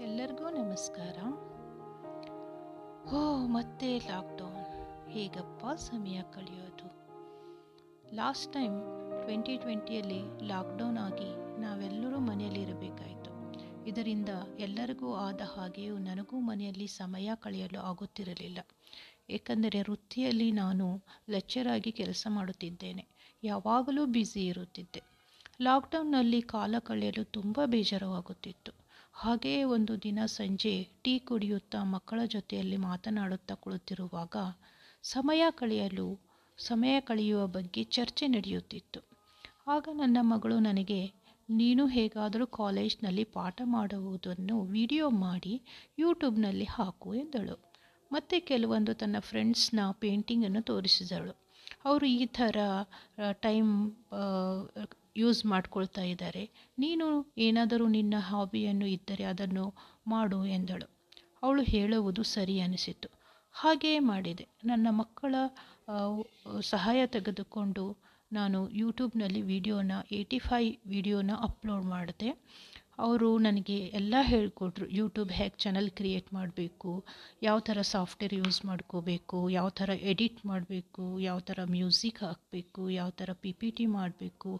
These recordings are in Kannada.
ಎಲ್ಲರಿಗೂ ನಮಸ್ಕಾರ. ಓ, ಮತ್ತೆ ಲಾಕ್ಡೌನ್ ಹೇಗಪ್ಪ ಸಮಯ ಕಳೆಯೋದು? ಲಾಸ್ಟ್ ಟೈಮ್ ಟ್ವೆಂಟಿ ಟ್ವೆಂಟಿಯಲ್ಲಿ ಲಾಕ್ಡೌನ್ ಆಗಿ ನಾವೆಲ್ಲರೂ ಮನೆಯಲ್ಲಿರಬೇಕಾಯಿತು ಇದರಿಂದ ಎಲ್ಲರಿಗೂ ಆದ ಹಾಗೆಯೂ ನನಗೂ ಮನೆಯಲ್ಲಿ ಸಮಯ ಕಳೆಯಲು ಆಗುತ್ತಿರಲಿಲ್ಲ. ಏಕೆಂದರೆ ವೃತ್ತಿಯಲ್ಲಿ ನಾನು ಲೆಕ್ಚರ್ ಆಗಿ ಕೆಲಸ ಮಾಡುತ್ತಿದ್ದೇನೆ. ಯಾವಾಗಲೂ ಬ್ಯುಸಿ ಇರುತ್ತಿದ್ದೆ. ಲಾಕ್ಡೌನ್ನಲ್ಲಿ ಕಾಲ ಕಳೆಯಲು ತುಂಬ ಬೇಜಾರವಾಗುತ್ತಿತ್ತು. ಹಾಗೆಯೇ ಒಂದು ದಿನ ಸಂಜೆ ಟೀ ಕುಡಿಯುತ್ತಾ ಮಕ್ಕಳ ಜೊತೆಯಲ್ಲಿ ಮಾತನಾಡುತ್ತಾ ಕುಳಿತಿರುವಾಗ ಸಮಯ ಕಳೆಯಲು, ಸಮಯ ಕಳೆಯುವ ಬಗ್ಗೆ ಚರ್ಚೆ ನಡೆಯುತ್ತಿತ್ತು. ಆಗ ನನ್ನ ಮಗಳು ನನಗೆ, ನೀನು ಹೇಗಾದರೂ ಕಾಲೇಜ್ನಲ್ಲಿ ಪಾಠ ಮಾಡುವುದನ್ನು ವಿಡಿಯೋ ಮಾಡಿ ಯೂಟ್ಯೂಬ್ನಲ್ಲಿ ಹಾಕು ಎಂದಳು. ಮತ್ತು ಕೆಲವೊಂದು ತನ್ನ ಫ್ರೆಂಡ್ಸ್ನ ಪೇಂಟಿಂಗನ್ನು ತೋರಿಸಿದಳು. ಅವರು ಈ ಥರ ಟೈಮ್ ಯೂಸ್ ಮಾಡ್ಕೊಳ್ತಾ ಇದ್ದಾರೆ. ನೀನು ಏನಾದರೂ ನಿನ್ನ ಹಾಬಿಯನ್ನು ಇದ್ದರೆ ಅದನ್ನು ಮಾಡು ಎಂದಳು. ಅವಳು ಹೇಳುವುದು ಸರಿ ಅನಿಸಿತು. ಹಾಗೆಯೇ ಮಾಡಿದೆ. ನನ್ನ ಮಕ್ಕಳ ಸಹಾಯ ತೆಗೆದುಕೊಂಡು ನಾನು ಯೂಟ್ಯೂಬ್ನಲ್ಲಿ ವಿಡಿಯೋನ ಏಯ್ಟಿ ಫೈ ವಿಡಿಯೋನ ಅಪ್ಲೋಡ್ ಮಾಡಿದೆ. ಅವರು ನನಗೆ ಎಲ್ಲ ಹೇಳಿಕೊಟ್ರು. ಯೂಟ್ಯೂಬ್ ಹೇಗೆ ಚಾನಲ್ ಕ್ರಿಯೇಟ್ ಮಾಡಬೇಕು, ಯಾವ ಥರ ಸಾಫ್ಟ್ವೇರ್ ಯೂಸ್ ಮಾಡ್ಕೋಬೇಕು, ಯಾವ ಥರ ಎಡಿಟ್ ಮಾಡಬೇಕು, ಯಾವ ಥರ ಮ್ಯೂಸಿಕ್ ಹಾಕಬೇಕು, ಯಾವ ಥರ ಪಿ ಪಿ ಟಿ ಮಾಡಬೇಕು,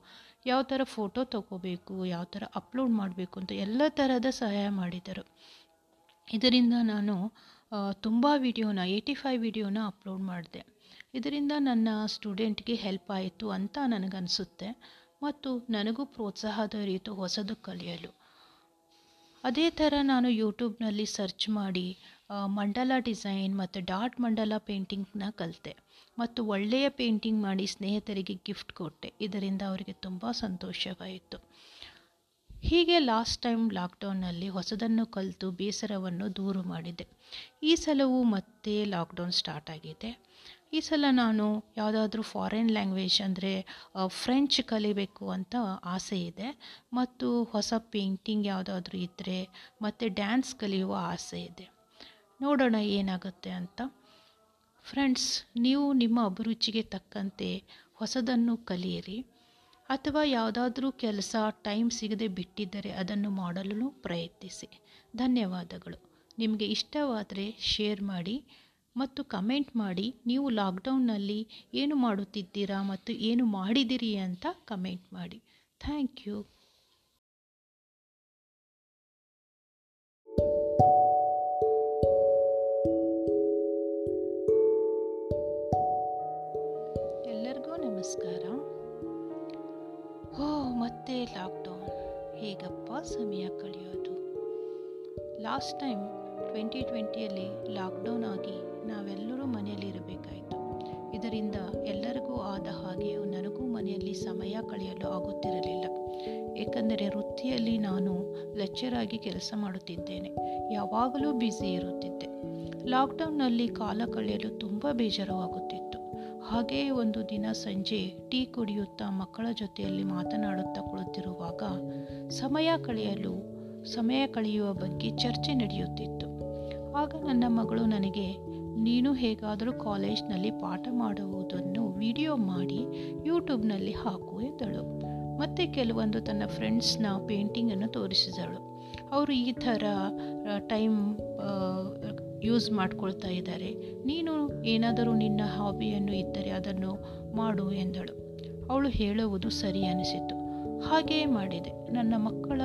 ಯಾವ ಥರ ಫೋಟೋ ತಗೋಬೇಕು, ಯಾವ ಥರ ಅಪ್ಲೋಡ್ ಮಾಡಬೇಕು ಅಂತ ಎಲ್ಲ ಥರದ ಸಹಾಯ ಮಾಡಿದರು. ಇದರಿಂದ ನಾನು ತುಂಬ ವಿಡಿಯೋನ ಏಯ್ಟಿ ಫೈವ್ ವಿಡಿಯೋನ ಅಪ್ಲೋಡ್ ಮಾಡಿದೆ. ಇದರಿಂದ ನನ್ನ ಸ್ಟೂಡೆಂಟ್ಗೆ ಹೆಲ್ಪ್ ಆಯಿತು ಅಂತ ನನಗನ್ನಿಸುತ್ತೆ ಮತ್ತು ನನಗೂ ಪ್ರೋತ್ಸಾಹ ದೊರೆಯಿತು ಹೊಸದು ಕಲಿಯಲು. ಅದೇ ಥರ ನಾನು ಯೂಟ್ಯೂಬ್ನಲ್ಲಿ ಸರ್ಚ್ ಮಾಡಿ ಮಂಡಲ ಡಿಸೈನ್ ಮತ್ತು ಡಾಟ್ ಮಂಡಲ ಪೇಂಟಿಂಗ್ನ ಕಲಿತೆ. ಮತ್ತು ಒಳ್ಳೆಯ ಪೇಂಟಿಂಗ್ ಮಾಡಿ ಸ್ನೇಹಿತರಿಗೆ ಗಿಫ್ಟ್ ಕೊಟ್ಟೆ. ಇದರಿಂದ ಅವರಿಗೆ ತುಂಬ ಸಂತೋಷವಾಯಿತು. ಹೀಗೆ ಲಾಸ್ಟ್ ಟೈಮ್ ಲಾಕ್ಡೌನ್ನಲ್ಲಿ ಹೊಸದನ್ನು ಕಲಿತು ಬೇಸರವನ್ನು ದೂರು ಮಾಡಿದೆ. ಈ ಸಲವೂ ಮತ್ತೆ ಲಾಕ್ಡೌನ್ ಸ್ಟಾರ್ಟ್ ಆಗಿದೆ. ಈ ಸಲ ನಾನು ಯಾವುದಾದ್ರೂ ಫಾರಿನ್ ಲ್ಯಾಂಗ್ವೇಜ್ ಅಂದರೆ ಫ್ರೆಂಚ್ ಕಲಿಬೇಕು ಅಂತ ಆಸೆ ಇದೆ. ಮತ್ತು ಹೊಸ ಪೇಂಟಿಂಗ್ ಯಾವುದಾದ್ರೂ ಇದ್ದರೆ ಮತ್ತು ಡ್ಯಾನ್ಸ್ ಕಲಿಯುವ ಆಸೆ ಇದೆ. ನೋಡೋಣ ಏನಾಗುತ್ತೆ ಅಂತ. ಫ್ರೆಂಡ್ಸ್ ನೀವು ನಿಮ್ಮ ಅಭಿರುಚಿಗೆ ತಕ್ಕಂತೆ ಹೊಸದನ್ನು ಕಲಿಯಿರಿ. ಅಥವಾ ಯಾವುದಾದ್ರೂ ಕೆಲಸ ಟೈಮ್ ಸಿಗದೆ ಬಿಟ್ಟಿದ್ದರೆ ಅದನ್ನು ಮಾಡಲು ಪ್ರಯತ್ನಿಸಿ. ಧನ್ಯವಾದಗಳು. ನಿಮಗೆ ಇಷ್ಟವಾದರೆ ಶೇರ್ ಮಾಡಿ. ಮತ್ತು ಕಮೆಂಟ್ ಮಾಡಿ, ನೀವು ಲಾಕ್ಡೌನ್ನಲ್ಲಿ ಏನು ಮಾಡುತ್ತಿದ್ದೀರಾ ಮತ್ತು ಏನು ಮಾಡಿದಿರಿ ಅಂತ ಕಮೆಂಟ್ ಮಾಡಿ. ಥ್ಯಾಂಕ್ ಯು ಎಲ್ಲರಿಗೂ ನಮಸ್ಕಾರ. ಓ, ಮತ್ತೆ ಲಾಕ್ಡೌನ್ ಹೇಗಪ್ಪ ಸಮಯ ಕಳೆಯೋದು? ಲಾಸ್ಟ್ ಟೈಮ್ ಟ್ವೆಂಟಿ ಟ್ವೆಂಟಿಯಲ್ಲಿ ಲಾಕ್ಡೌನ್ ಆಗಿ ನಾವೆಲ್ಲರೂ ಮನೆಯಲ್ಲಿರಬೇಕಾಯಿತು ಇದರಿಂದ ಎಲ್ಲರಿಗೂ ಆದ ಹಾಗೆಯೂ ನನಗೂ ಮನೆಯಲ್ಲಿ ಸಮಯ ಕಳೆಯಲು ಆಗುತ್ತಿರಲಿಲ್ಲ. ಏಕೆಂದರೆ ವೃತ್ತಿಯಲ್ಲಿ ನಾನು ಲೆಕ್ಚರ್ ಆಗಿ ಕೆಲಸ ಮಾಡುತ್ತಿದ್ದೇನೆ. ಯಾವಾಗಲೂ ಬ್ಯುಸಿ ಇರುತ್ತಿದ್ದೆ. ಲಾಕ್ಡೌನ್ನಲ್ಲಿ ಕಾಲ ಕಳೆಯಲು ತುಂಬ ಬೇಜಾರವಾಗುತ್ತಿತ್ತು. ಹಾಗೆಯೇ ಒಂದು ದಿನ ಸಂಜೆ ಟೀ ಕುಡಿಯುತ್ತಾ ಮಕ್ಕಳ ಜೊತೆಯಲ್ಲಿ ಮಾತನಾಡುತ್ತಾ ಕುಳಿತಿರುವಾಗ ಸಮಯ ಕಳೆಯಲು, ಸಮಯ ಕಳೆಯುವ ಬಗ್ಗೆ ಚರ್ಚೆ ನಡೆಯುತ್ತಿತ್ತು. ಆಗ ನನ್ನ ಮಗಳು ನನಗೆ ನೀನು ಹೇಗಾದರೂ ಕಾಲೇಜ್ನಲ್ಲಿ ಪಾಠ ಮಾಡುವುದನ್ನು ವಿಡಿಯೋ ಮಾಡಿ ಯೂಟ್ಯೂಬ್ನಲ್ಲಿ ಹಾಕು ಎಂದಳು. ಮತ್ತು ಕೆಲವೊಂದು ತನ್ನ ಫ್ರೆಂಡ್ಸ್ನ ಪೇಂಟಿಂಗನ್ನು ತೋರಿಸಿದಳು. ಅವರು ಈ ಥರ ಟೈಮ್ ಯೂಸ್ ಮಾಡ್ಕೊಳ್ತಾ ಇದ್ದಾರೆ. ನೀನು ಏನಾದರೂ ನಿನ್ನ ಹಾಬಿಯನ್ನು ಇದ್ದರೆ ಅದನ್ನು ಮಾಡು ಎಂದಳು. ಅವಳು ಹೇಳುವುದು ಸರಿ ಅನಿಸಿತು. ಹಾಗೆಯೇ ಮಾಡಿದೆ. ನನ್ನ ಮಕ್ಕಳ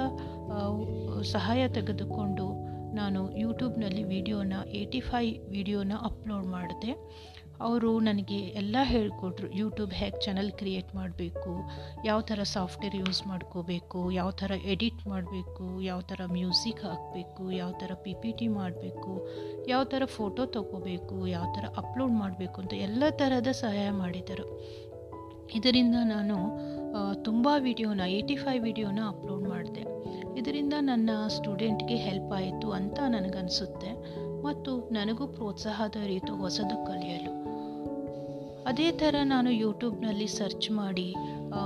ಸಹಾಯ ತೆಗೆದುಕೊಂಡು ನಾನು ಯೂಟ್ಯೂಬ್ನಲ್ಲಿ ವಿಡಿಯೋನ, ಏಯ್ಟಿ ಫೈ ವಿಡಿಯೋನ ಅಪ್ಲೋಡ್ ಮಾಡಿದೆ. ಅವರು ನನಗೆ ಎಲ್ಲ ಹೇಳಿಕೊಟ್ರು, ಯೂಟ್ಯೂಬ್ ಹೇಗೆ ಚಾನಲ್ ಕ್ರಿಯೇಟ್ ಮಾಡಬೇಕು, ಯಾವ ಥರ ಸಾಫ್ಟ್ವೇರ್ ಯೂಸ್ ಮಾಡ್ಕೋಬೇಕು, ಯಾವ ಥರ ಎಡಿಟ್ ಮಾಡಬೇಕು, ಯಾವ ಥರ ಮ್ಯೂಸಿಕ್ ಹಾಕಬೇಕು, ಯಾವ ಥರ ಪಿ ಪಿ ಟಿ ಮಾಡಬೇಕು, ಯಾವ ಥರ ಫೋಟೋ ತಗೋಬೇಕು, ಯಾವ ಥರ ಅಪ್ಲೋಡ್ ಮಾಡಬೇಕು, ಅಂತ ಎಲ್ಲ ಥರದ ಸಹಾಯ ಮಾಡಿದರು. ಇದರಿಂದ ನಾನು ತುಂಬ ವಿಡಿಯೋನ ಏಯ್ಟಿ ಫೈವ್ ವಿಡಿಯೋನ ಅಪ್ಲೋಡ್ ಮಾಡಿದೆ. ಇದರಿಂದ ನನ್ನ ಸ್ಟೂಡೆಂಟ್ಗೆ ಹೆಲ್ಪ್ ಆಯಿತು ಅಂತ ನನಗನ್ಸುತ್ತೆ. ಮತ್ತು ನನಗೂ ಪ್ರೋತ್ಸಾಹ ದೊರೆಯಿತು ಹೊಸದು ಕಲಿಯಲು. ಅದೇ ಥರ ನಾನು ಯೂಟ್ಯೂಬ್ನಲ್ಲಿ ಸರ್ಚ್ ಮಾಡಿ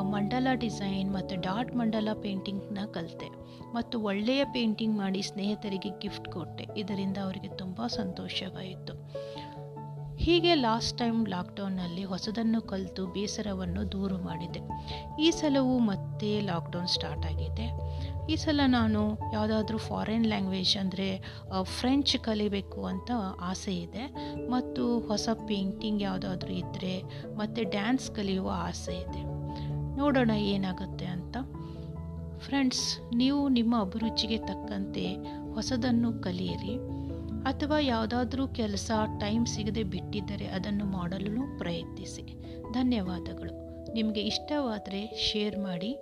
ಮಂಡಲ ಡಿಸೈನ್ ಮತ್ತು ಡಾಟ್ ಮಂಡಲ ಪೇಂಟಿಂಗ್ನ ಕಲಿತೆ. ಮತ್ತು ಒಳ್ಳೆಯ ಪೇಂಟಿಂಗ್ ಮಾಡಿ ಸ್ನೇಹಿತರಿಗೆ ಗಿಫ್ಟ್ ಕೊಟ್ಟೆ. ಇದರಿಂದ ಅವರಿಗೆ ತುಂಬ ಸಂತೋಷವಾಯಿತು. ಹೀಗೆ ಲಾಸ್ಟ್ ಟೈಮ್ ಲಾಕ್ಡೌನ್ನಲ್ಲಿ ಹೊಸದನ್ನು ಕಲಿತು ಬೇಸರವನ್ನು ದೂರು ಮಾಡಿದೆ. ಈ ಸಲವೂ ಮತ್ತೆ ಲಾಕ್ಡೌನ್ ಸ್ಟಾರ್ಟ್ ಆಗಿದೆ. ಈ ಸಲ ನಾನು ಯಾವುದಾದ್ರೂ ಫಾರಿನ್ ಲ್ಯಾಂಗ್ವೇಜ್ ಅಂದರೆ ಫ್ರೆಂಚ್ ಕಲಿಬೇಕು ಅಂತ ಆಸೆ ಇದೆ. ಮತ್ತು ಹೊಸ ಪೇಂಟಿಂಗ್ ಯಾವುದಾದ್ರೂ ಇದ್ದರೆ ಮತ್ತು ಡ್ಯಾನ್ಸ್ ಕಲಿಯುವ ಆಸೆ ಇದೆ. ನೋಡೋಣ ಏನಾಗುತ್ತೆ ಅಂತ. ಫ್ರೆಂಡ್ಸ್ ನೀವು ನಿಮ್ಮ ಅಭಿರುಚಿಗೆ ತಕ್ಕಂತೆ ಹೊಸದನ್ನು ಕಲಿಯಿರಿ. ಅಥವಾ ಯಾವುದಾದ್ರೂ ಕೆಲಸ ಟೈಮ್ ಸಿಗದೆ ಬಿಟ್ಟಿದ್ದರೆ ಅದನ್ನು ಮಾಡಲು ಪ್ರಯತ್ನಿಸಿ. ಧನ್ಯವಾದಗಳು. ನಿಮಗೆ ಇಷ್ಟವಾದರೆ ಶೇರ್ ಮಾಡಿ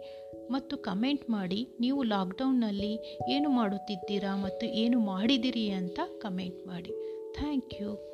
ಮತ್ತು ಕಮೆಂಟ್ ಮಾಡಿ. ನೀವು ಲಾಕ್ಡೌನ್ನಲ್ಲಿ ಏನು ಮಾಡುತ್ತಿದ್ದೀರಾ ಮತ್ತು ಏನು ಮಾಡಿದಿರಿ ಅಂತ ಕಮೆಂಟ್ ಮಾಡಿ. Thank you